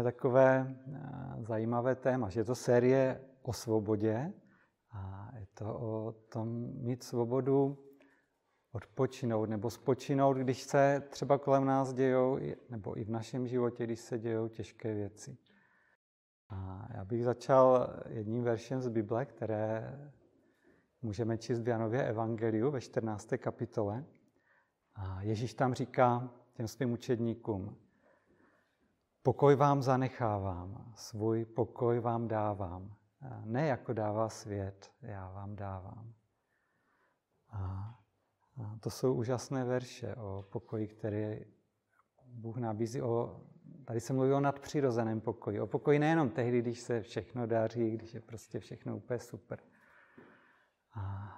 máme takové zajímavé téma, že je to série o svobodě a je to o tom mít svobodu odpočinout nebo spočinout, když se třeba kolem nás dějou, nebo i v našem životě, když se dějou těžké věci. A já bych začal jedním veršem z Bible, které můžeme číst v Janově Evangeliu ve 14. kapitole. A Ježíš tam říká těm svým učedníkům, pokoj vám zanechávám, svůj pokoj vám dávám. Ne jako dává svět, já vám dávám. A to jsou úžasné verše o pokoji, který Bůh nabízí. O, tady se mluví o nadpřirozeném pokoji. O pokoji nejenom tehdy, když se všechno daří, když je prostě všechno úplně super. A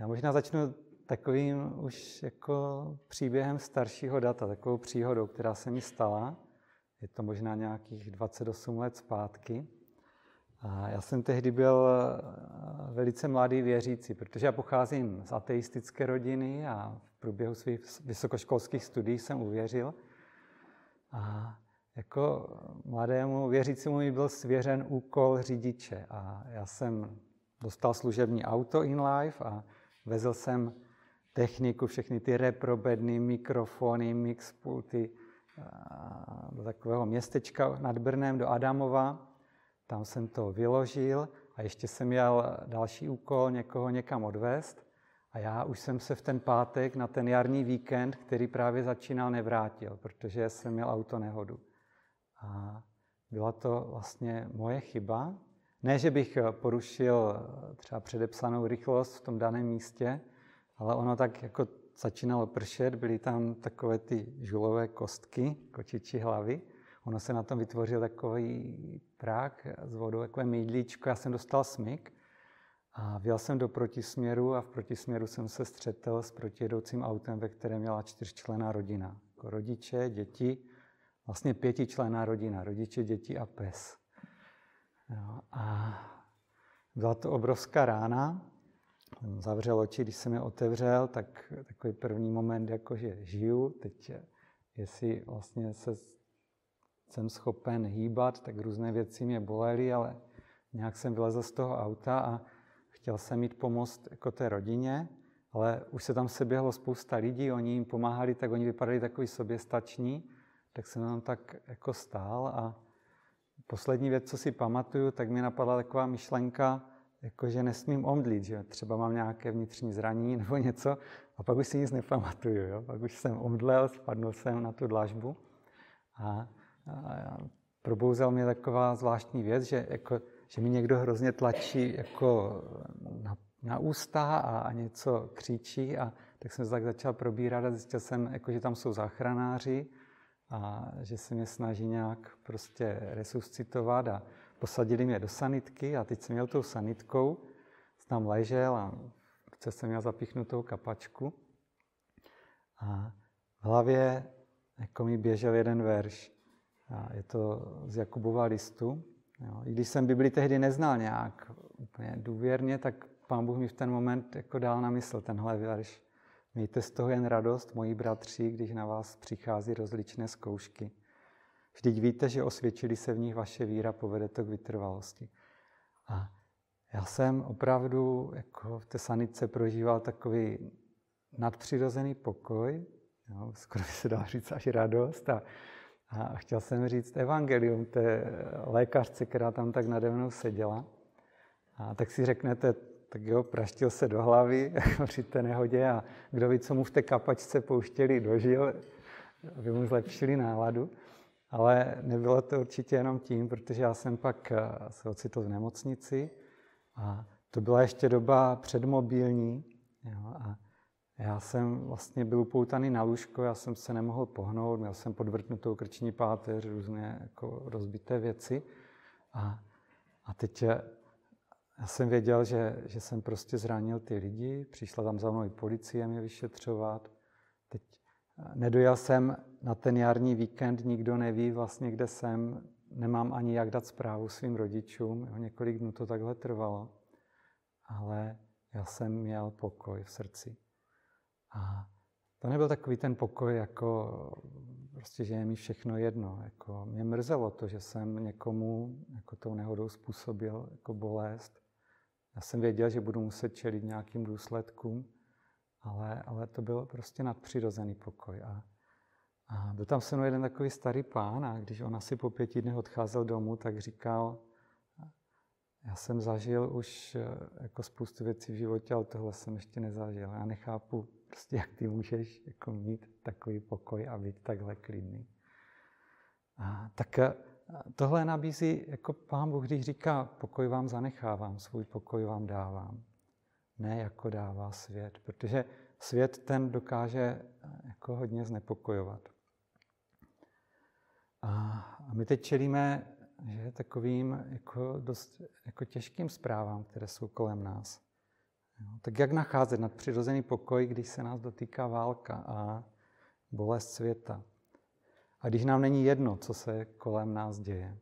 já možná začnu takovým už jako příběhem staršího data, takovou příhodou, která se mi stala. Je to možná nějakých 28 let zpátky. A já jsem tehdy byl eh, velice mladý věřící, protože já pocházím z ateistické rodiny a v průběhu svých vysokoškolských studií jsem uvěřil. A jako mladému věřícímu mi byl svěřen úkol řidiče a já jsem dostal služební auto in life a vezl jsem techniku, všechny ty reprobedny, mikrofony, mixpulty do takového městečka nad Brnem, do Adamova tam jsem to vyložil a ještě jsem měl další úkol někoho někam odvést. A já už jsem se v ten pátek na ten jarní víkend, který právě začínal, nevrátil, protože jsem měl auto nehodu. A byla to vlastně moje chyba. Ne, že bych porušil třeba předepsanou rychlost v tom daném místě, ale ono tak jako začínalo pršet, byly tam takové ty žulové kostky, kočičí hlavy. Ono se na tom vytvořil takový prák s vodou, takové mýdlíčko. Já jsem dostal smyk a vjel jsem do protisměru a v protisměru jsem se střetel s protijedoucím autem, ve kterém měla čtyřčlená rodina. Jako rodiče, děti, vlastně pětičlená rodina, rodiče, děti a pes. Jo, a byla to obrovská rána. Zavřel oči, když jsem je otevřel, tak takový první moment, jako že žiju. Teď, jestli vlastně se jsem schopen hýbat, tak různé věci mě bolely, ale nějak jsem vylezl z toho auta a chtěl jsem mít pomoct jako té rodině, ale už se tam seběhlo spousta lidí, oni jim pomáhali, tak oni vypadali takový soběstační, tak jsem tam tak jako stál a poslední věc, co si pamatuju, tak mi napadla taková myšlenka, jako že nesmím omdlít, že třeba mám nějaké vnitřní zranění nebo něco a pak už si nic nepamatuju. Jo? Pak už jsem omdlel, spadnul jsem na tu dlažbu a probouzel mě taková zvláštní věc, že, jako, že mi někdo hrozně tlačí jako na, na ústa a, a něco křičí a tak jsem se tak začal probírat a zjistil jsem, jako, že tam jsou záchranáři a že se mě snaží nějak prostě resuscitovat a posadili mě do sanitky a teď jsem měl tou sanitkou, tam ležel a chce jsem měl zapichnutou kapačku a v hlavě jako mi běžel jeden verš. A je to z Jakubova listu. Jo. I když jsem Bibli tehdy neznal nějak úplně důvěrně, tak pán Bůh mi v ten moment jako dal na mysl tenhle verš. Mějte z toho jen radost, moji bratři, když na vás přichází rozličné zkoušky. Vždyť víte, že osvědčili se v nich vaše víra, povede to k vytrvalosti. A já jsem opravdu jako v té sanice prožíval takový nadpřirozený pokoj, jo, skoro by se dá říct až radost a a chtěl jsem říct evangelium té lékařce, která tam tak nade mnou seděla. A tak si řeknete, tak jo, praštil se do hlavy při té nehodě a kdo ví, co mu v té kapačce pouštěli dožil, aby mu zlepšili náladu. Ale nebylo to určitě jenom tím, protože já jsem pak eh, se ocitl v nemocnici a to byla ještě doba předmobilní. Jo, a já jsem vlastně byl upoutaný na lůžko, já jsem se nemohl pohnout, měl jsem podvrtnutou krční páteř, různé jako rozbité věci. A, a teď já jsem věděl, že, že jsem prostě zranil ty lidi, přišla tam za mnou i policie mě vyšetřovat. Teď nedojel jsem na ten jarní víkend, nikdo neví vlastně, kde jsem, nemám ani jak dát zprávu svým rodičům, jo, několik dnů to takhle trvalo, ale já jsem měl pokoj v srdci. A to nebyl takový ten pokoj, jako prostě, že je mi všechno jedno. Jako, mě mrzelo to, že jsem někomu jako tou nehodou způsobil jako bolest. Já jsem věděl, že budu muset čelit nějakým důsledkům, ale, ale to byl prostě nadpřirozený pokoj. A, a byl tam se mnou jeden takový starý pán a když on asi po pěti dnech odcházel domů, tak říkal, já jsem zažil už eh, jako spoustu věcí v životě, ale tohle jsem ještě nezažil. Já nechápu, prostě, jak ty můžeš jako mít takový pokoj a být takhle klidný. A, tak eh, tohle nabízí jako pán Bůh, když říká, pokoj vám zanechávám, svůj pokoj vám dávám. Ne jako dává svět, protože svět ten dokáže eh, jako hodně znepokojovat. A, a my teď čelíme že takovým jako dost jako těžkým zprávám, které jsou kolem nás. Jo, tak jak nacházet nadpřirozený pokoj, když se nás dotýká válka a bolest světa? A když nám není jedno, co se kolem nás děje?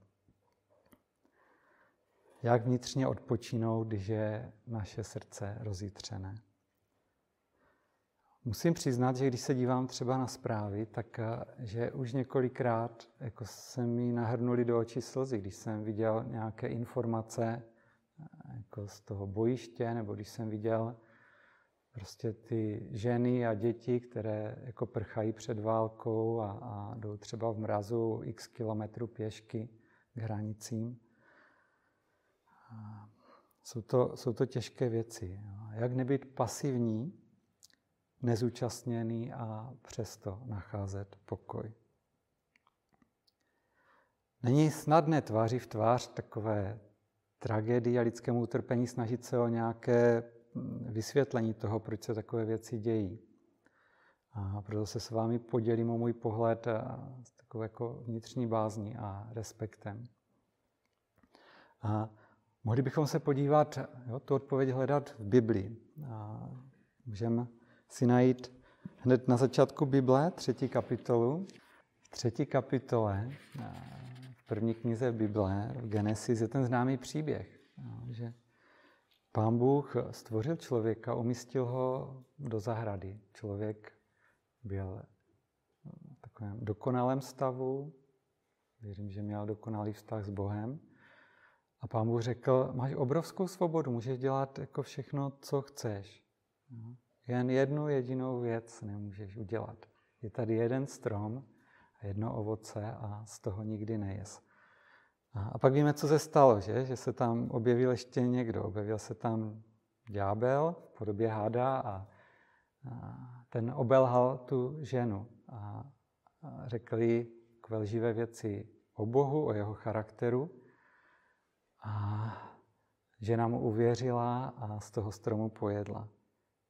Jak vnitřně odpočinout, když je naše srdce rozjitřené? Musím přiznat, že když se dívám třeba na zprávy, tak eh, že už několikrát jako se mi nahrnuli do očí slzy, když jsem viděl nějaké informace eh, jako z toho bojiště, nebo když jsem viděl prostě ty ženy a děti, které jako prchají před válkou a, a jdou třeba v mrazu x kilometrů pěšky k hranicím. Jsou to, jsou to těžké věci. Jak nebyt pasivní, nezúčastněný a přesto nacházet pokoj. Není snadné tváří v tvář takové tragédii a lidskému utrpení snažit se o nějaké mm, vysvětlení toho, proč se takové věci dějí. A proto se s vámi podělím o můj pohled s takovou jako vnitřní bázní a respektem. A mohli bychom se podívat, jo, tu odpověď hledat v Biblii. můžeme si najít hned na začátku Bible, třetí kapitolu. V třetí kapitole, v první knize Bible, v Genesis, je ten známý příběh, že pán Bůh stvořil člověka, umístil ho do zahrady. Člověk byl v takovém dokonalém stavu, věřím, že měl dokonalý vztah s Bohem. A pán Bůh řekl, máš obrovskou svobodu, můžeš dělat jako všechno, co chceš. Jen jednu jedinou věc nemůžeš udělat. Je tady jeden strom a jedno ovoce a z toho nikdy nejes. A pak víme, co se stalo, že? že se tam objevil ještě někdo. Objevil se tam ďábel v podobě háda a, ten obelhal tu ženu a, řekl jí kvelživé věci o Bohu, o jeho charakteru. A žena mu uvěřila a z toho stromu pojedla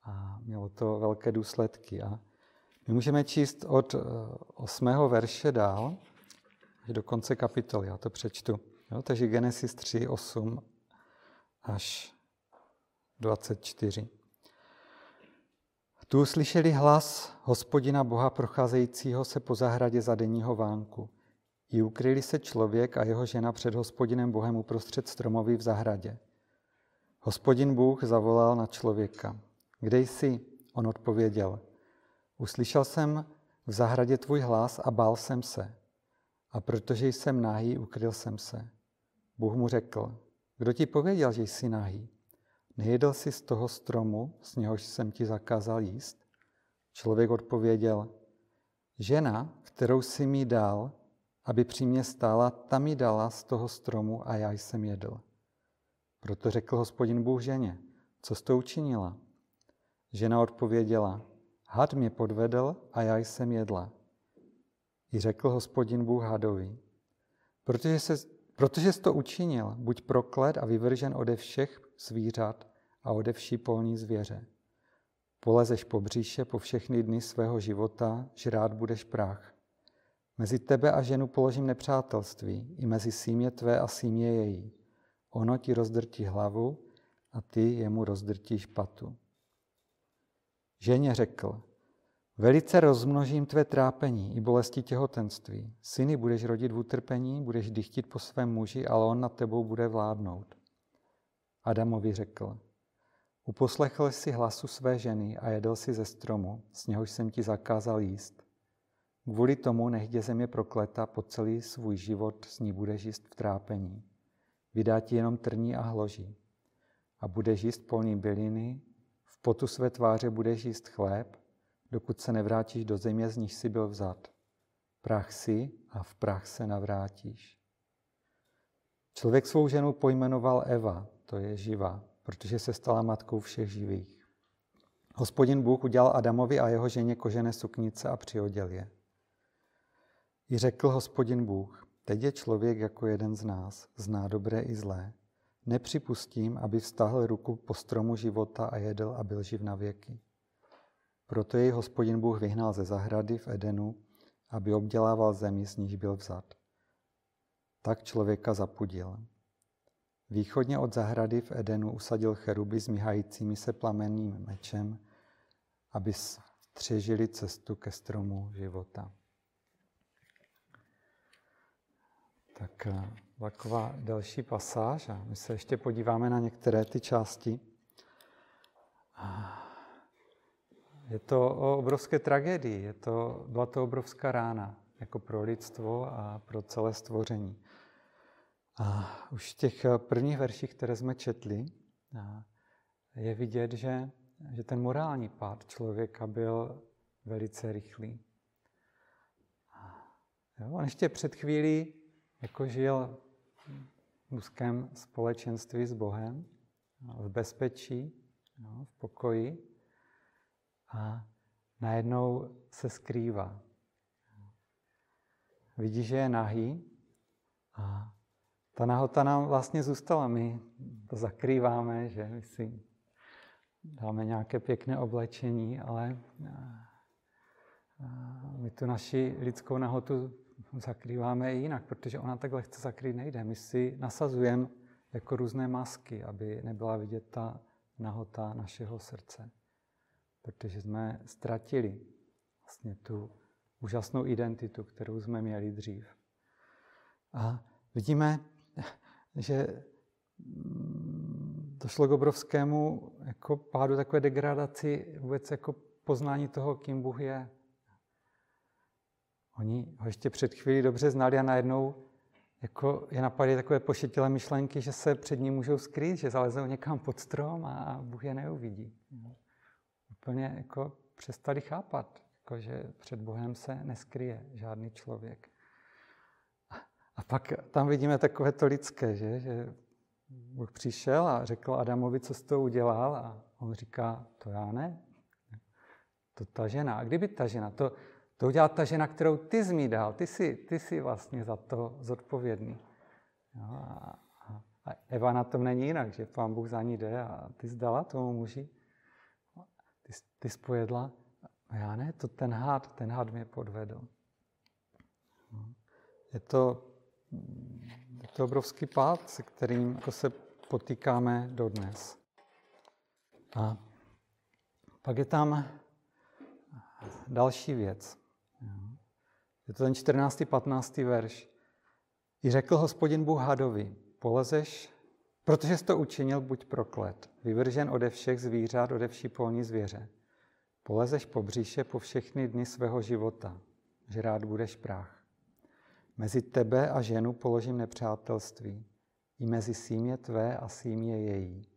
a mělo to velké důsledky. A my můžeme číst od 8. Eh, verše dál, do konce kapitoly, já to přečtu. Jo, takže Genesis 3, 8 až 24. Tu slyšeli hlas hospodina Boha procházejícího se po zahradě za denního vánku. I ukryli se člověk a jeho žena před hospodinem Bohem uprostřed stromoví v zahradě. Hospodin Bůh zavolal na člověka. Kde jsi? On odpověděl. Uslyšel jsem v zahradě tvůj hlas a bál jsem se. A protože jsem nahý, ukryl jsem se. Bůh mu řekl, kdo ti pověděl, že jsi nahý? Nejedl jsi z toho stromu, z něhož jsem ti zakázal jíst? Člověk odpověděl, žena, kterou jsi mi dal, aby při mě stála, ta mi dala z toho stromu a já jsem jedl. Proto řekl hospodin Bůh ženě, co jsi to učinila? Žena odpověděla, had mě podvedl a já jsem jedla. I řekl hospodin Bůh hadovi, protože, se, protože jsi to učinil, buď proklet a vyvržen ode všech zvířat a ode vší polní zvěře. Polezeš po bříše po všechny dny svého života, žrát budeš prach. Mezi tebe a ženu položím nepřátelství, i mezi símě tvé a símě její. Ono ti rozdrtí hlavu a ty jemu rozdrtíš patu. Ženě řekl, velice rozmnožím tvé trápení i bolesti těhotenství. Syny budeš rodit v utrpení, budeš dychtit po svém muži, ale on nad tebou bude vládnout. Adamovi řekl, uposlechl jsi hlasu své ženy a jedl si ze stromu, z něhož jsem ti zakázal jíst. Kvůli tomu nech země prokleta po celý svůj život s ní bude jíst v trápení. Vydá ti jenom trní a hloží. A bude jíst polní byliny, v potu své tváře bude jíst chléb, dokud se nevrátíš do země, z níž jsi byl vzat. Prach si a v prach se navrátíš. Člověk svou ženu pojmenoval Eva, to je živa, protože se stala matkou všech živých. Hospodin Bůh udělal Adamovi a jeho ženě kožené suknice a přioděl je. I řekl hospodin Bůh, teď je člověk jako jeden z nás, zná dobré i zlé. Nepřipustím, aby vztahl ruku po stromu života a jedl a byl živ na věky. Proto jej hospodin Bůh vyhnal ze zahrady v Edenu, aby obdělával zemi, z níž byl vzat. Tak člověka zapudil. Východně od zahrady v Edenu usadil cheruby s míhajícími se plamenným mečem, aby střežili cestu ke stromu života. Tak eh, taková další pasáž a my se ještě podíváme na některé ty části. Je to o obrovské tragédii, je to, byla to obrovská rána jako pro lidstvo a pro celé stvoření. A už v těch prvních verších, které jsme četli, je vidět, že, že ten morální pád člověka byl velice rychlý. Jo, on ještě před chvílí jako žil v úzkém společenství s Bohem, v bezpečí, no, v pokoji a najednou se skrývá. Vidí, že je nahý a ta nahota nám vlastně zůstala. My to zakrýváme, že my si dáme nějaké pěkné oblečení, ale my tu naši lidskou nahotu zakrýváme i jinak, protože ona tak lehce zakrýt nejde. My si nasazujeme jako různé masky, aby nebyla vidět ta nahota našeho srdce. Protože jsme ztratili vlastně tu úžasnou identitu, kterou jsme měli dřív. A vidíme, že došlo k obrovskému jako pádu, takové degradaci vůbec jako poznání toho, kým Bůh je. Oni ho ještě před chvílí dobře znali a najednou jako je napadly takové pošetilé myšlenky, že se před ním můžou skrýt, že zalezou někam pod strom a Bůh je neuvidí. Úplně jako přestali chápat, jako že před Bohem se neskryje žádný člověk. A pak tam vidíme takové to lidské, že, že Bůh přišel a řekl Adamovi, co jsi to udělal a on říká, to já ne. To ta žena. A kdyby ta žena, to, to udělala ta žena, kterou ty mi dal. Ty jsi, ty jsi vlastně za to zodpovědný. A, a Eva na tom není jinak, že pán Bůh za ní jde a ty zdala tomu muži. Ty, ty jsi pojedla. A já ne, to ten had, ten had mě podvedl. Je to, je to obrovský pád, se kterým jako se potýkáme dodnes. A pak je tam další věc. Je to ten 14. 15. verš. I řekl hospodin Bůh hadovi, polezeš, protože jsi to učinil, buď proklet, vyvržen ode všech zvířat, ode vší polní zvěře. Polezeš po bříše po všechny dny svého života, že rád budeš prach. Mezi tebe a ženu položím nepřátelství, i mezi símě tvé a símě její.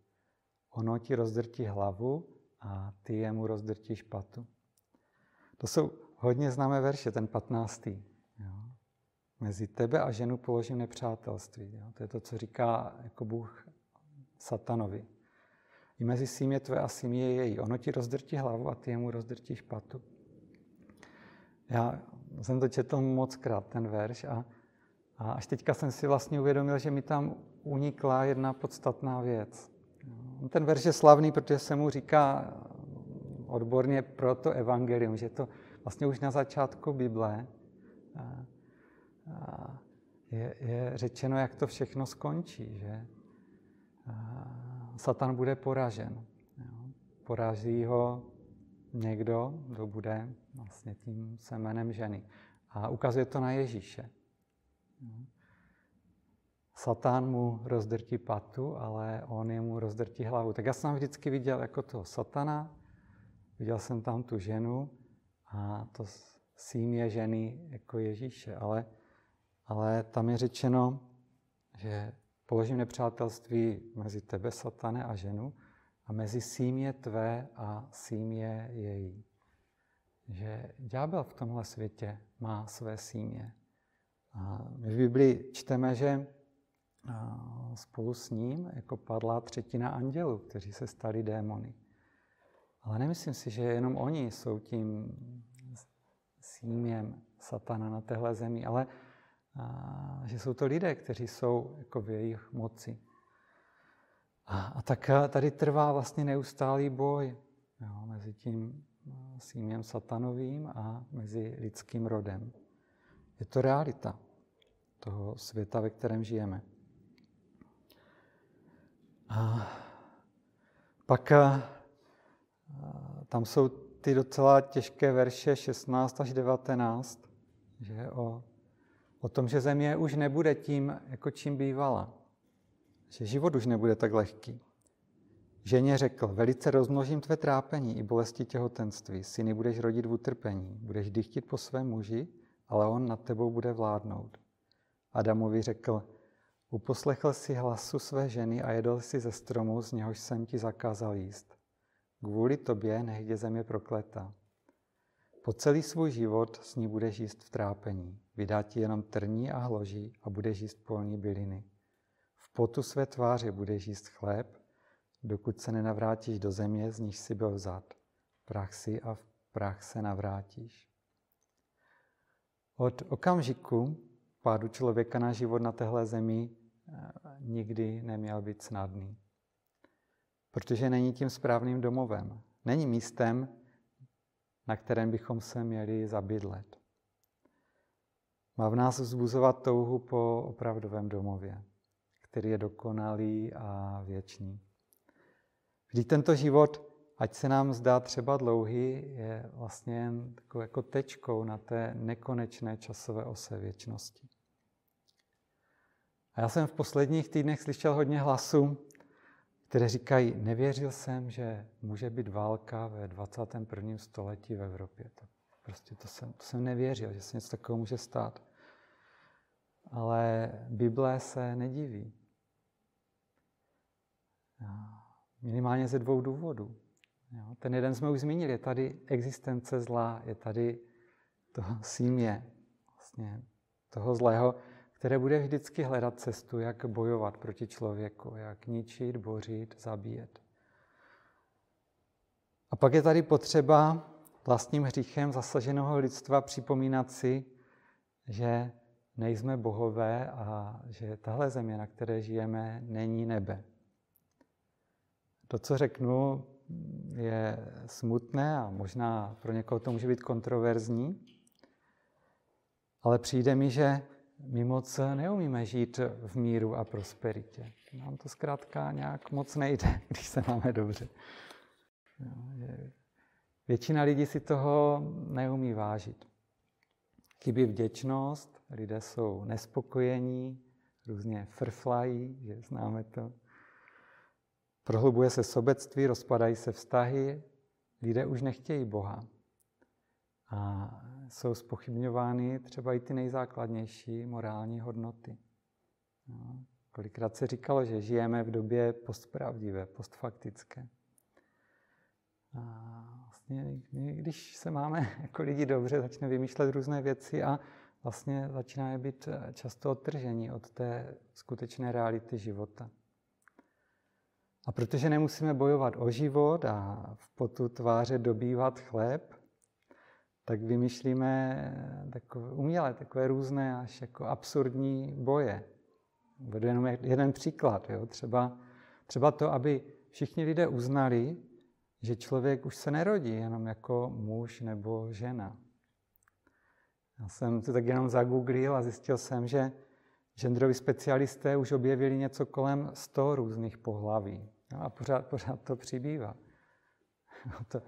Ono ti rozdrtí hlavu a ty jemu rozdrtíš patu. To jsou hodně známé verše, ten 15. Jo. Mezi tebe a ženu položím nepřátelství. Jo. To je to, co říká jako Bůh satanovi. I mezi símě tvé a símě její. Ono ti rozdrtí hlavu a ty jemu rozdrtíš patu. Já jsem to četl moc krát, ten verš, a, a až teďka jsem si vlastně uvědomil, že mi tam unikla jedna podstatná věc. Ten verš je slavný, protože se mu říká odborně pro to evangelium, že to vlastně už na začátku Bible je, je řečeno, jak to všechno skončí, že Satan bude poražen. Poráží ho někdo, kdo bude vlastně tím semenem ženy. A ukazuje to na Ježíše. Satan mu rozdrtí patu, ale on jemu rozdrtí hlavu. Tak já jsem vždycky viděl jako toho satana, viděl jsem tam tu ženu a to símě ženy jako Ježíše, ale, ale tam je řečeno, že položím nepřátelství mezi tebe, satane, a ženu a mezi símě tvé a símě její. Že ďábel v tomhle světě má své símě. A my v Biblii čteme, že spolu s ním jako padla třetina andělů, kteří se stali démony. Ale nemyslím si, že jenom oni jsou tím síměm satana na téhle zemi, ale a, že jsou to lidé, kteří jsou jako v jejich moci. A, a tak tady trvá vlastně neustálý boj jo, mezi tím síměm satanovým a mezi lidským rodem. Je to realita toho světa, ve kterém žijeme. A pak a, tam jsou ty docela těžké verše 16 až 19, že o, o tom, že země už nebude tím, jako čím bývala. Že život už nebude tak lehký. Ženě řekl, velice rozmnožím tvé trápení i bolesti těhotenství. Syny budeš rodit v utrpení, budeš dychtit po svém muži, ale on nad tebou bude vládnout. Adamovi řekl, uposlechl si hlasu své ženy a jedl si ze stromu, z něhož jsem ti zakázal jíst. Kvůli tobě nech je země prokleta. Po celý svůj život s ní budeš jíst v trápení. Vydá ti jenom trní a hloží a budeš jíst polní byliny. V potu své tváře budeš jíst chléb, dokud se nenavrátíš do země, z níž si byl vzat. Prach si a v prach se navrátíš. Od okamžiku pádu člověka na život na téhle zemi eh, nikdy neměl být snadný protože není tím správným domovem. Není místem, na kterém bychom se měli zabydlet. Má v nás vzbuzovat touhu po opravdovém domově, který je dokonalý a věčný. Vždyť tento život, ať se nám zdá třeba dlouhý, je vlastně jen takovou jako tečkou na té nekonečné časové ose věčnosti. A já jsem v posledních týdnech slyšel hodně hlasů, které říkají, nevěřil jsem, že může být válka ve 21. století v Evropě. To, prostě to jsem, to jsem nevěřil, že se něco takového může stát. Ale Bible se nediví. Minimálně ze dvou důvodů. Ten jeden jsme už zmínili, je tady existence zla, je tady to símě vlastně toho zlého, které bude vždycky hledat cestu, jak bojovat proti člověku, jak ničit, bořit, zabíjet. A pak je tady potřeba vlastním hříchem zasaženého lidstva připomínat si, že nejsme bohové a že tahle země, na které žijeme, není nebe. To, co řeknu, je smutné a možná pro někoho to může být kontroverzní, ale přijde mi, že my moc neumíme žít v míru a prosperitě. Nám to zkrátka nějak moc nejde, když se máme dobře. Většina lidí si toho neumí vážit. Chybí vděčnost, lidé jsou nespokojení, různě frflají, že známe to. Prohlubuje se sobectví, rozpadají se vztahy, lidé už nechtějí Boha. A jsou spochybňovány třeba i ty nejzákladnější morální hodnoty. No, kolikrát se říkalo, že žijeme v době postpravdivé, postfaktické. A vlastně, když se máme jako lidi dobře, začne vymýšlet různé věci a vlastně začíná být často odtržení od té skutečné reality života. A protože nemusíme bojovat o život a v potu tváře dobývat chléb, tak vymýšlíme takové umělé, takové různé až jako absurdní boje. Budu jenom jeden příklad. Jo? Třeba, třeba to, aby všichni lidé uznali, že člověk už se nerodí jenom jako muž nebo žena. Já jsem to tak jenom zagooglil a zjistil jsem, že genderoví specialisté už objevili něco kolem 100 různých pohlaví. No a pořád, pořád to přibývá. to,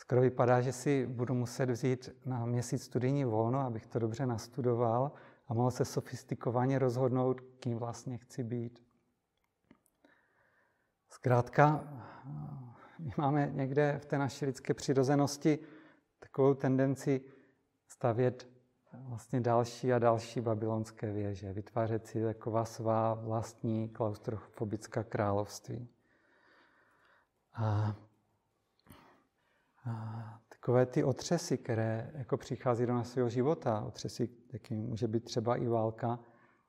skoro vypadá, že si budu muset vzít na měsíc studijní volno, abych to dobře nastudoval a mohl se sofistikovaně rozhodnout, kým vlastně chci být. Zkrátka, my máme někde v té naší lidské přirozenosti takovou tendenci stavět vlastně další a další babylonské věže, vytvářet si taková svá vlastní klaustrofobická království. A, takové ty otřesy, které jako přichází do našeho života, otřesy, jaký může být třeba i válka,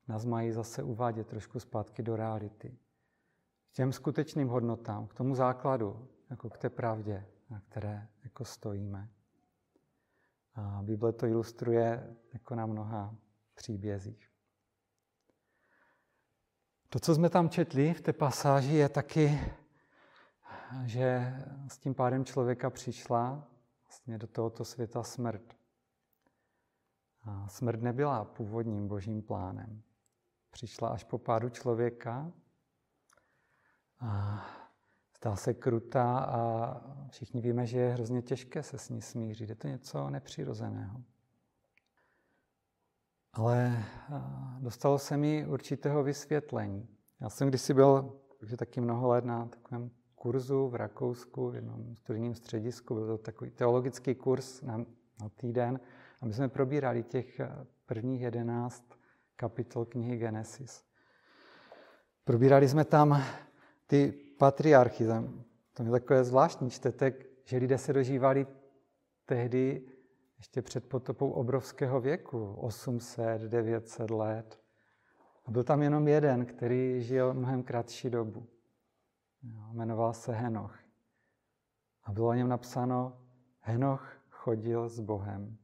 nás mají zase uvádět trošku zpátky do reality. K těm skutečným hodnotám, k tomu základu, jako k té pravdě, na které jako stojíme. A Bible to ilustruje jako na mnoha příbězích. To, co jsme tam četli v té pasáži, je taky, že s tím pádem člověka přišla vlastně do tohoto světa smrt. A smrt nebyla původním božím plánem. Přišla až po pádu člověka a Zdá se krutá a všichni víme, že je hrozně těžké se s ní smířit. Je to něco nepřirozeného. Ale dostalo se mi určitého vysvětlení. Já jsem kdysi byl, už taky mnoho let na takovém kurzu v Rakousku, v jednom studijním středisku. Byl to takový teologický kurz na, na týden a my jsme probírali těch prvních jedenáct kapitol knihy Genesis. Probírali jsme tam ty patriarchy. To je takové zvláštní. Čtete, že lidé se dožívali tehdy ještě před potopou obrovského věku, 800, 900 let. A byl tam jenom jeden, který žil mnohem kratší dobu. Jmenoval se Henoch. A bylo o něm napsáno, Henoch chodil s Bohem.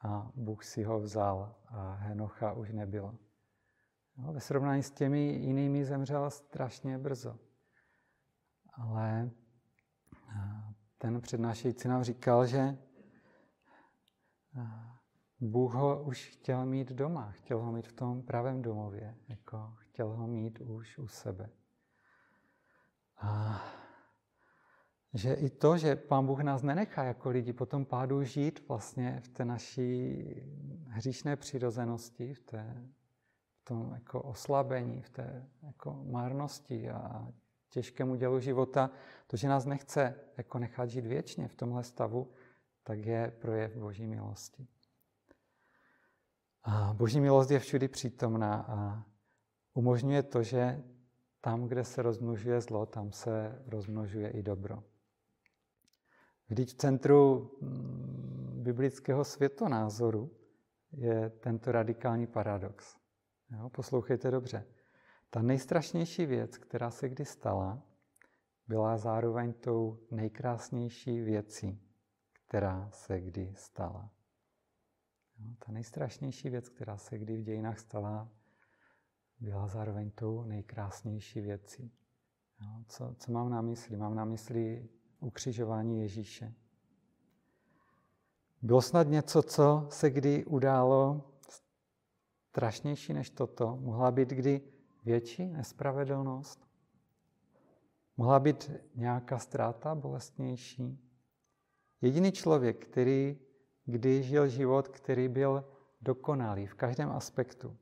A Bůh si ho vzal a Henocha už nebylo. No, ve srovnání s těmi jinými zemřel strašně brzo. Ale ten přednášející nám říkal, že Bůh ho už chtěl mít doma, chtěl ho mít v tom pravém domově, jako chtěl ho mít už u sebe. A že i to, že Pán Bůh nás nenechá jako lidi po tom pádu žít vlastně v té naší hříšné přirozenosti, v, té, v tom jako oslabení, v té jako márnosti a těžkému dělu života, to, že nás nechce jako nechat žít věčně v tomhle stavu, tak je projev Boží milosti. A Boží milost je všudy přítomná a umožňuje to, že tam, kde se rozmnožuje zlo, tam se rozmnožuje i dobro. Vždyť v centru mm, biblického světonázoru je tento radikální paradox. Jo, poslouchejte dobře. Ta nejstrašnější věc, která se kdy stala, byla zároveň tou nejkrásnější věcí, která se kdy stala. Jo, ta nejstrašnější věc, která se kdy v dějinách stala, byla zároveň tou nejkrásnější věcí. Jo, co, co mám na mysli? Mám na mysli ukřižování Ježíše. Bylo snad něco, co se kdy událo strašnější než toto? Mohla být kdy větší nespravedlnost? Mohla být nějaká ztráta bolestnější? Jediný člověk, který kdy žil život, který byl dokonalý v každém aspektu,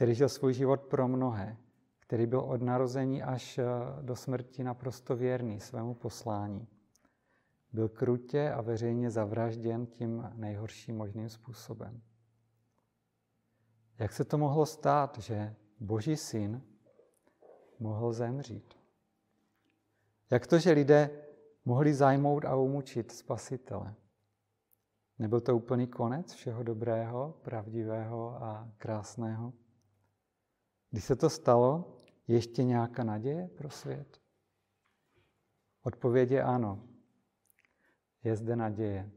který žil svůj život pro mnohé, který byl od narození až eh, do smrti naprosto věrný svému poslání. Byl krutě a veřejně zavražděn tím nejhorším možným způsobem. Jak se to mohlo stát, že Boží syn mohl zemřít. Jak to, že lidé mohli zajmout a umučit spasitele? Nebyl to úplný konec všeho dobrého, pravdivého a krásného? Když se to stalo, je ještě nějaká naděje pro svět? Odpověď je ano. Je zde naděje.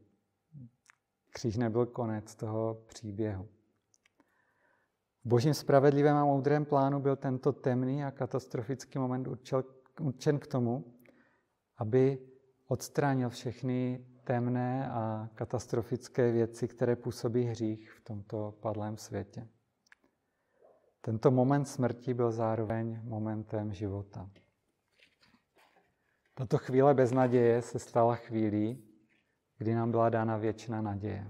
Kříž nebyl konec toho příběhu. V božím spravedlivém a moudrém plánu byl tento temný a katastrofický moment určen k tomu, aby odstranil všechny temné a katastrofické věci, které působí hřích v tomto padlém světě. Tento moment smrti byl zároveň momentem života. Tato chvíle bez naděje se stala chvílí, kdy nám byla dána věčná naděje.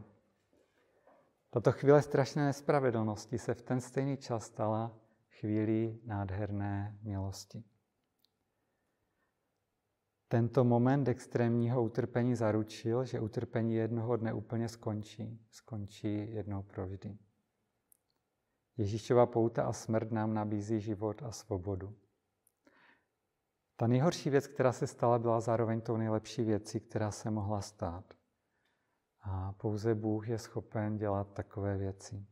Tato chvíle strašné nespravedlnosti se v ten stejný čas stala chvílí nádherné milosti. tento moment extrémního utrpení zaručil, že utrpení jednoho dne úplně skončí. Skončí jednou provždy. Ježíšova pouta a smrt nám nabízí život a svobodu. Ta nejhorší věc, která se stala, byla zároveň tou nejlepší věcí, která se mohla stát. A pouze Bůh je schopen dělat takové věci.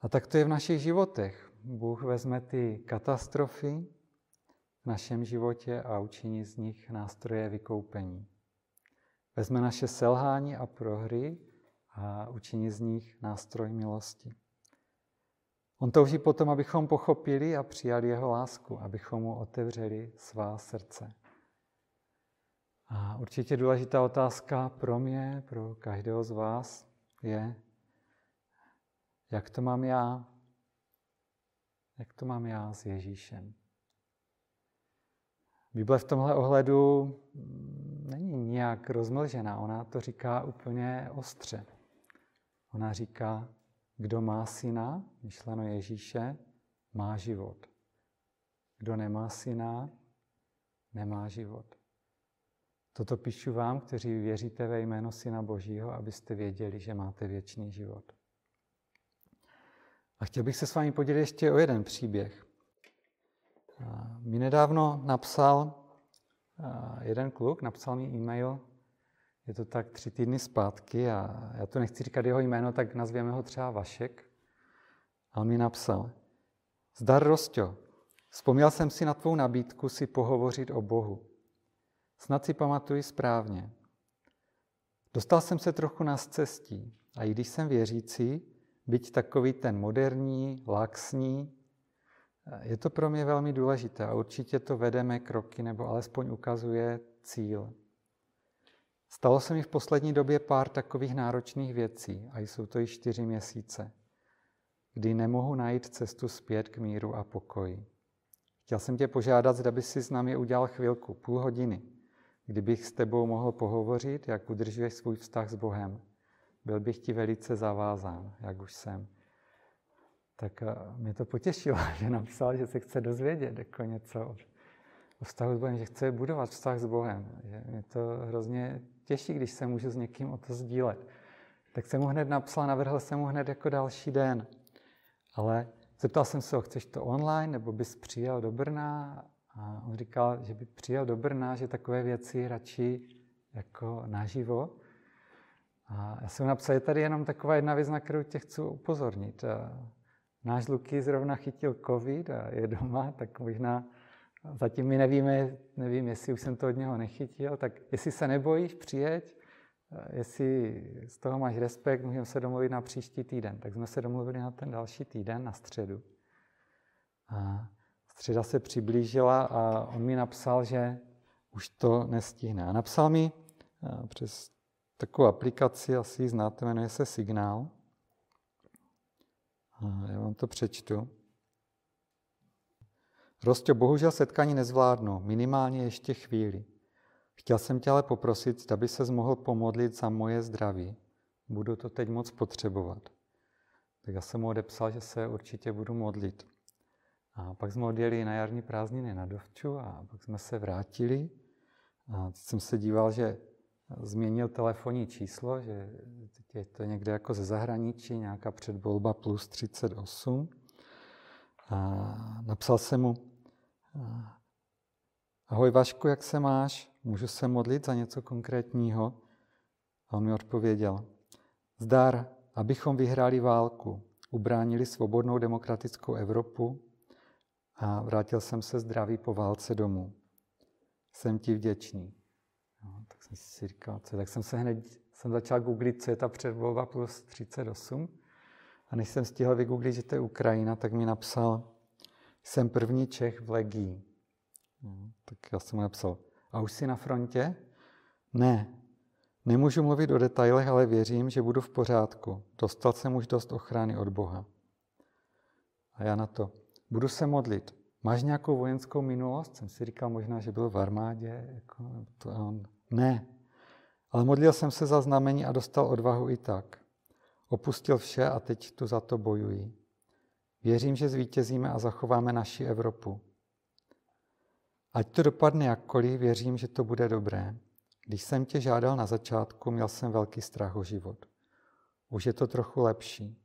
A tak to je v našich životech. Bůh vezme ty katastrofy v našem životě a učiní z nich nástroje vykoupení. Vezme naše selhání a prohry a učiní z nich nástroj milosti. On touží potom, abychom pochopili a přijali jeho lásku, abychom mu otevřeli svá srdce. A určitě důležitá otázka pro mě, pro každého z vás je, jak to mám já? Jak to mám já s Ježíšem? Bible v tomhle ohledu není nijak rozmlžená, ona to říká úplně ostře. Ona říká, kdo má syna, myšleno Ježíše, má život. Kdo nemá syna, nemá život. Toto píšu vám, kteří věříte ve jméno Syna Božího, abyste věděli, že máte věčný život. A chtěl bych se s vámi podělit ještě o jeden příběh. Mi nedávno napsal jeden kluk, napsal mi e-mail, je to tak tři týdny zpátky a já to nechci říkat jeho jméno, tak nazvěme ho třeba Vašek. A on mi napsal, zdar Rostio, vzpomněl jsem si na tvou nabídku si pohovořit o Bohu. Snad si pamatuji správně. Dostal jsem se trochu na cestí a i když jsem věřící, byť takový ten moderní, laxní, je to pro mě velmi důležité a určitě to vedeme kroky nebo alespoň ukazuje cíl. Stalo se mi v poslední době pár takových náročných věcí a jsou to již čtyři měsíce, kdy nemohu najít cestu zpět k míru a pokoji. Chtěl jsem tě požádat, zda by si s námi udělal chvilku, půl hodiny, kdybych s tebou mohl pohovořit, jak udržuješ svůj vztah s Bohem. Byl bych ti velice zavázán, jak už jsem. Tak eh, mě to potěšilo, že napsal, že se chce dozvědět jako něco o vztahu s Bohem, že chce budovat vztah s Bohem. Že mě to hrozně těší, když se můžu s někým o to sdílet. Tak jsem mu hned napsal, navrhl jsem mu hned jako další den. Ale zeptal jsem se ho, chceš to online, nebo bys přijel do Brna? A on říkal, že by přijel do Brna, že takové věci radši jako naživo. A já jsem napsal, je tady jenom taková jedna věc, na kterou tě chci upozornit. Náš Luky zrovna chytil covid a je doma, tak možná Zatím my nevíme, nevím, jestli už jsem to od něho nechytil, tak jestli se nebojíš, přijeď, jestli z toho máš respekt, můžeme se domluvit na příští týden. Tak jsme se domluvili na ten další týden, na středu. A středa se přiblížila a on mi napsal, že už to nestihne. A napsal mi přes takovou aplikaci, asi ji znáte, jmenuje se Signál. A já vám to přečtu. Rostě, bohužel setkání nezvládnu, minimálně ještě chvíli. Chtěl jsem tě ale poprosit, aby se mohl pomodlit za moje zdraví. Budu to teď moc potřebovat. Tak já jsem mu odepsal, že se určitě budu modlit. A pak jsme odjeli na jarní prázdniny na Dovču a pak jsme se vrátili. A jsem se díval, že změnil telefonní číslo, že teď je to někde jako ze zahraničí, nějaká předvolba plus 38. A napsal jsem mu, ahoj Vašku, jak se máš? Můžu se modlit za něco konkrétního? A on mi odpověděl, zdar, abychom vyhráli válku, ubránili svobodnou demokratickou Evropu a vrátil jsem se zdravý po válce domů. Jsem ti vděčný. No, tak jsem si říkal, co tak jsem se hned jsem začal googlit, co je ta předvolba plus 38. A než jsem stihl vygooglit, že to je Ukrajina, tak mi napsal, jsem první Čech v Legii. No, tak já jsem mu napsal, a už jsi na frontě? Ne, nemůžu mluvit o detailech, ale věřím, že budu v pořádku. Dostal jsem už dost ochrany od Boha. A já na to, budu se modlit. Máš nějakou vojenskou minulost? Jsem si říkal možná, že byl v armádě. Jako, to on. Ne, ale modlil jsem se za znamení a dostal odvahu i tak. Opustil vše a teď tu za to bojuji. Věřím, že zvítězíme a zachováme naši Evropu. Ať to dopadne jakkoliv, věřím, že to bude dobré. Když jsem tě žádal na začátku, měl jsem velký strach o život. Už je to trochu lepší.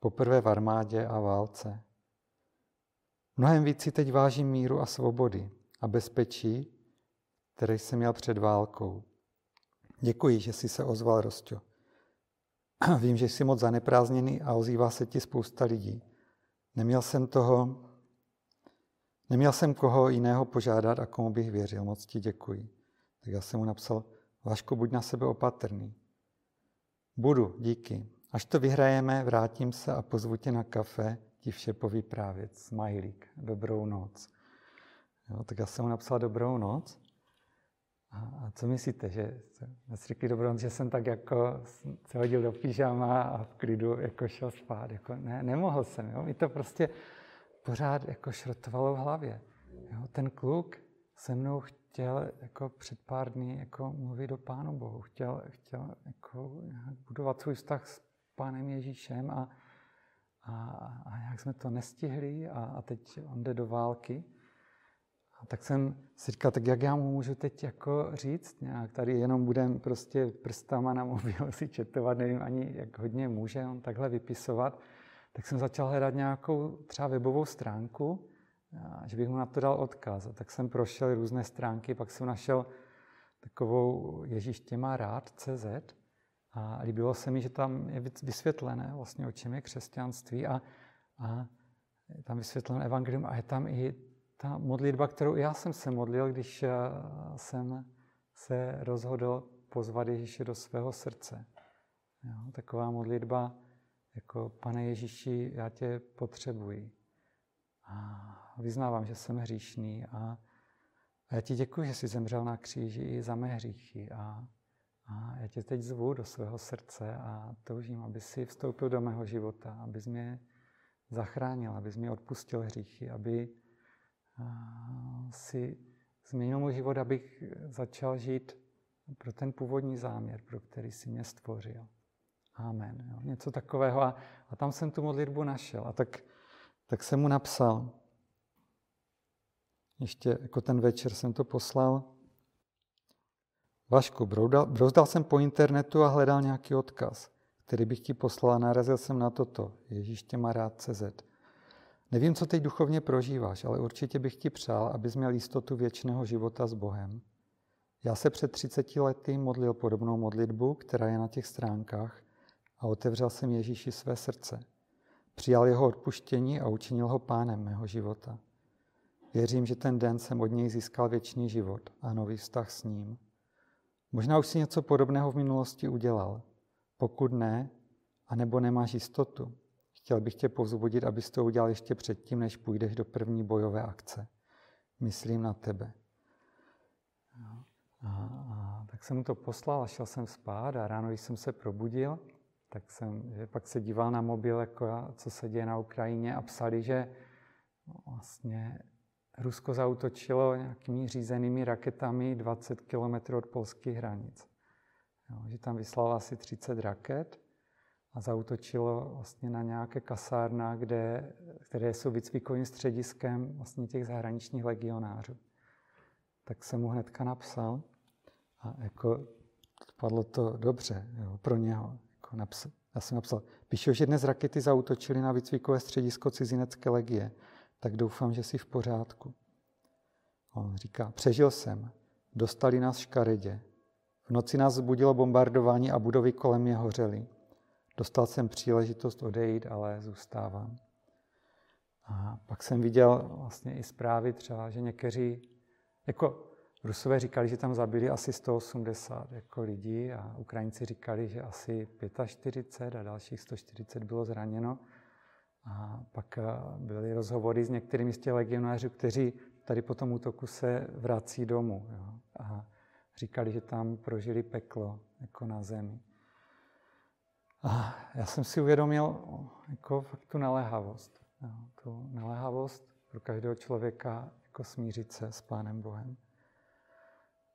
Poprvé v armádě a válce. Mnohem víc si teď vážím míru a svobody a bezpečí, které jsem měl před válkou. Děkuji, že jsi se ozval, Rostio. Vím, že jsi moc zaneprázdněný a ozývá se ti spousta lidí. Neměl jsem toho, neměl jsem koho jiného požádat a komu bych věřil. Moc ti děkuji. Tak já jsem mu napsal, Vašku, buď na sebe opatrný. Budu, díky. Až to vyhrajeme, vrátím se a pozvu tě na kafe, ti vše povyprávět. Smajlík, dobrou noc. Jo, tak já jsem mu napsal dobrou noc. A, a co myslíte, že jsme řekli dobrou že jsem tak jako se hodil do pyžama a v klidu jako šel spát. Jako ne, nemohl jsem, jo? mi to prostě pořád jako šrotovalo v hlavě. Jo? Ten kluk se mnou chtěl jako před pár dny jako mluvit do Pánu Bohu, chtěl, chtěl jako budovat svůj vztah s Pánem Ježíšem a, a, a jak jsme to nestihli a, a teď on jde do války. A tak jsem si říkal, tak jak já mu můžu teď jako říct nějak, tady jenom budem prostě prstama na mobil si četovat, nevím ani, jak hodně může on takhle vypisovat. Tak jsem začal hledat nějakou třeba webovou stránku, že bych mu na to dal odkaz. A tak jsem prošel různé stránky, pak jsem našel takovou Ježíš má rád, CZ. A líbilo se mi, že tam je vysvětlené vlastně, o čem je křesťanství a, a je tam vysvětlené evangelium a je tam i ta modlitba, kterou já jsem se modlil, když eh, jsem se rozhodl pozvat Ježíše do svého srdce. Jo, taková modlitba jako, pane Ježíši, já tě potřebuji. A vyznávám, že jsem hříšný a, a já ti děkuji, že jsi zemřel na kříži i za mé hříchy. A, a já tě teď zvu do svého srdce a toužím, aby si vstoupil do mého života, aby mě zachránil, aby mě odpustil hříchy, aby si změnil můj život, abych začal žít pro ten původní záměr, pro který si mě stvořil. Amen. Jo. Něco takového. A, a tam jsem tu modlitbu našel. A tak, tak jsem mu napsal. Ještě jako ten večer jsem to poslal. Vašku, broudal, brouzdal jsem po internetu a hledal nějaký odkaz, který bych ti poslal a narazil jsem na toto. Ježíš tě má rád CZ. Nevím, co teď duchovně prožíváš, ale určitě bych ti přál, abys měl jistotu věčného života s Bohem. Já se před 30 lety modlil podobnou modlitbu, která je na těch stránkách, a otevřel jsem Ježíši své srdce. Přijal jeho odpuštění a učinil ho pánem mého života. Věřím, že ten den jsem od něj získal věčný život a nový vztah s ním. Možná už si něco podobného v minulosti udělal. Pokud ne, anebo nemáš jistotu, chtěl bych tě povzbudit, abys to udělal ještě předtím, než půjdeš do první bojové akce. Myslím na tebe. A, a, tak jsem mu to poslal a šel jsem spát a ráno, když jsem se probudil, tak jsem že pak se díval na mobil, jako já, co se děje na Ukrajině a psali, že vlastně Rusko zautočilo nějakými řízenými raketami 20 km od polských hranic. Jo, že tam vyslalo asi 30 raket a zautočilo vlastně na nějaké kasárna, kde, které jsou výcvikovým střediskem vlastně těch zahraničních legionářů. Tak jsem mu hnedka napsal a jako padlo to dobře jo, pro něho. Jako napsal, já jsem napsal, píšu, že dnes rakety zautočily na výcvikové středisko cizinecké legie, tak doufám, že jsi v pořádku. On říká, přežil jsem, dostali nás škaredě. V noci nás zbudilo bombardování a budovy kolem mě hořely. Dostal jsem příležitost odejít, ale zůstávám. A pak jsem viděl vlastně i zprávy třeba, že někteří, jako Rusové říkali, že tam zabili asi 180 jako lidí a Ukrajinci říkali, že asi 45 a dalších 140 bylo zraněno. A pak eh, byly rozhovory s některými z těch legionářů, kteří tady po tom útoku se vrací domů. Jo? A říkali, že tam prožili peklo jako na zemi. A já jsem si uvědomil jako fakt tu naléhavost. Tu naléhavost pro každého člověka jako smířit se s Pánem Bohem.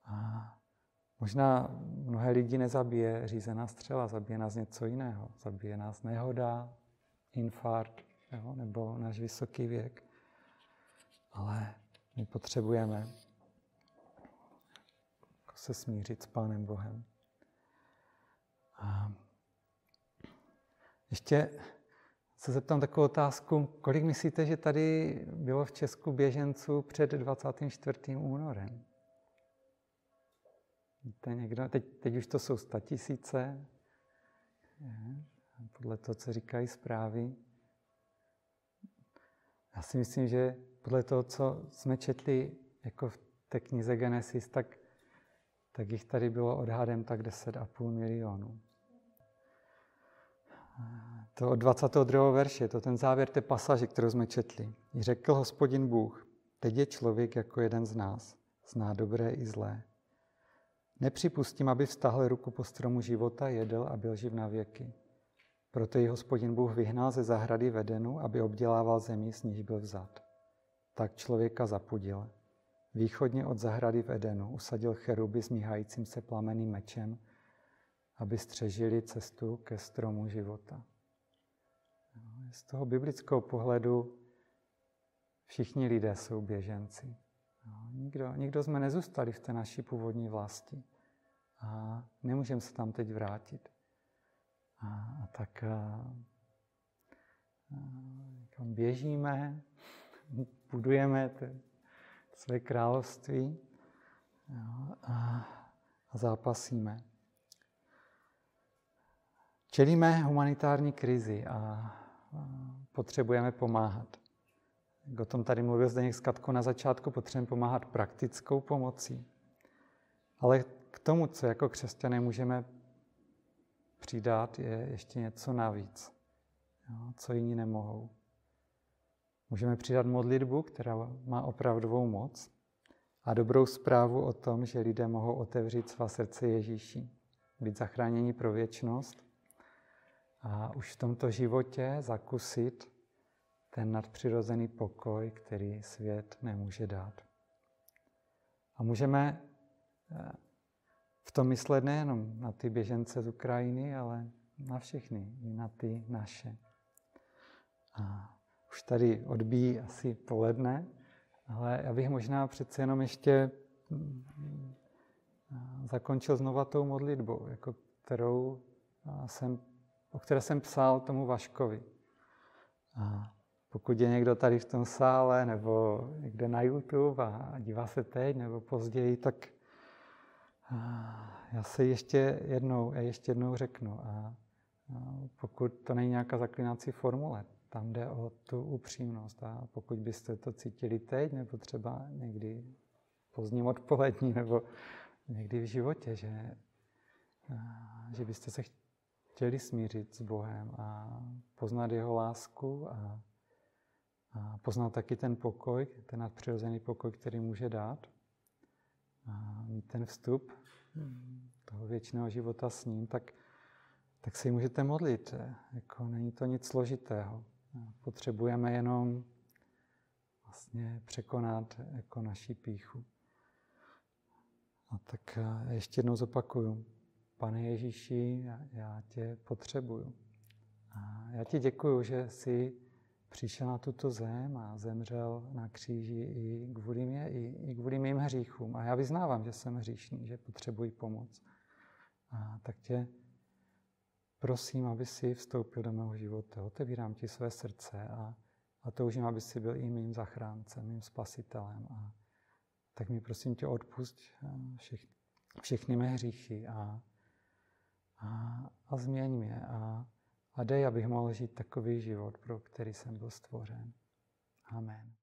A možná mnohé lidi nezabije řízená střela, zabije nás něco jiného. Zabije nás nehoda, infarkt jo, nebo náš vysoký věk. Ale My potřebujeme jako se smířit s Pánem Bohem. A ještě se zeptám takovou otázku, kolik myslíte, že tady bylo v Česku běženců před 24. únorem? Víte někdo? Teď, teď už to jsou statisíce, podle toho, co říkají zprávy. Já si myslím, že podle toho, co jsme četli jako v té knize Genesis, tak, tak jich tady bylo odhadem tak 10,5 milionů. To od 22. verše, to ten závěr té pasaže, kterou jsme četli. I řekl hospodin Bůh, teď je člověk jako jeden z nás, zná dobré i zlé. Nepřipustím, aby vztahl ruku po stromu života, jedl a byl živ na věky. Proto ji hospodin Bůh vyhnal ze zahrady vedenu, aby obdělával zemi, s níž byl vzat. Tak člověka zapudil. Východně od zahrady v Edenu usadil cheruby s míhajícím se plameným mečem, aby střežili cestu ke stromu života. Z toho biblického pohledu všichni lidé jsou běženci. Nikdo, nikdo jsme nezůstali v té naší původní vlasti. A nemůžeme se tam teď vrátit. A, a tak a, a, běžíme, budujeme ty, své království a, a zápasíme. Čelíme humanitární krizi a potřebujeme pomáhat. Jak o tom tady mluvil Zdeněk Skatko na začátku, potřebujeme pomáhat praktickou pomocí. Ale k tomu, co jako křesťané můžeme přidat, je ještě něco navíc, co jiní nemohou. Můžeme přidat modlitbu, která má opravdovou moc a dobrou zprávu o tom, že lidé mohou otevřít svá srdce Ježíši, být zachráněni pro věčnost a už v tomto životě zakusit ten nadpřirozený pokoj, který svět nemůže dát. A můžeme eh, v tom myslet nejenom na ty běžence z Ukrajiny, ale na všechny, i na ty naše. A už tady odbíjí asi poledne, ale já bych možná přece jenom ještě mm, zakončil znova tou modlitbou, jako kterou jsem, o které jsem psal tomu Vaškovi. A pokud je někdo tady v tom sále nebo někde na YouTube a dívá se teď nebo později, tak já se ještě jednou, ještě jednou řeknu. A pokud to není nějaká zaklinací formule, tam jde o tu upřímnost. A pokud byste to cítili teď, nebo třeba někdy pozdním odpolední, nebo někdy v životě, že, že byste se chtěli smířit s Bohem a poznat jeho lásku a, a poznat taky ten pokoj, ten nadpřirozený pokoj, který může dát, a mít ten vstup toho věčného života s ním, tak, tak si můžete modlit. Jako není to nic složitého. Potřebujeme jenom vlastně překonat jako naší píchu. A tak ještě jednou zopakuju. Pane Ježíši, já tě potřebuju. A já ti děkuju, že jsi přišel na tuto zem a zemřel na kříži i kvůli mě, i, i kvůli mým hříchům. A já vyznávám, že jsem hříšný, že potřebuji pomoc. A tak tě prosím, aby si vstoupil do mého života. Otevírám ti své srdce a, a toužím, aby si byl i mým zachráncem, mým spasitelem. A tak mi prosím tě odpust eh, všech, všechny mé hříchy a, a, a změň mě. A, a dej, abych mohl žít takový život, pro který jsem byl stvořen. Amen.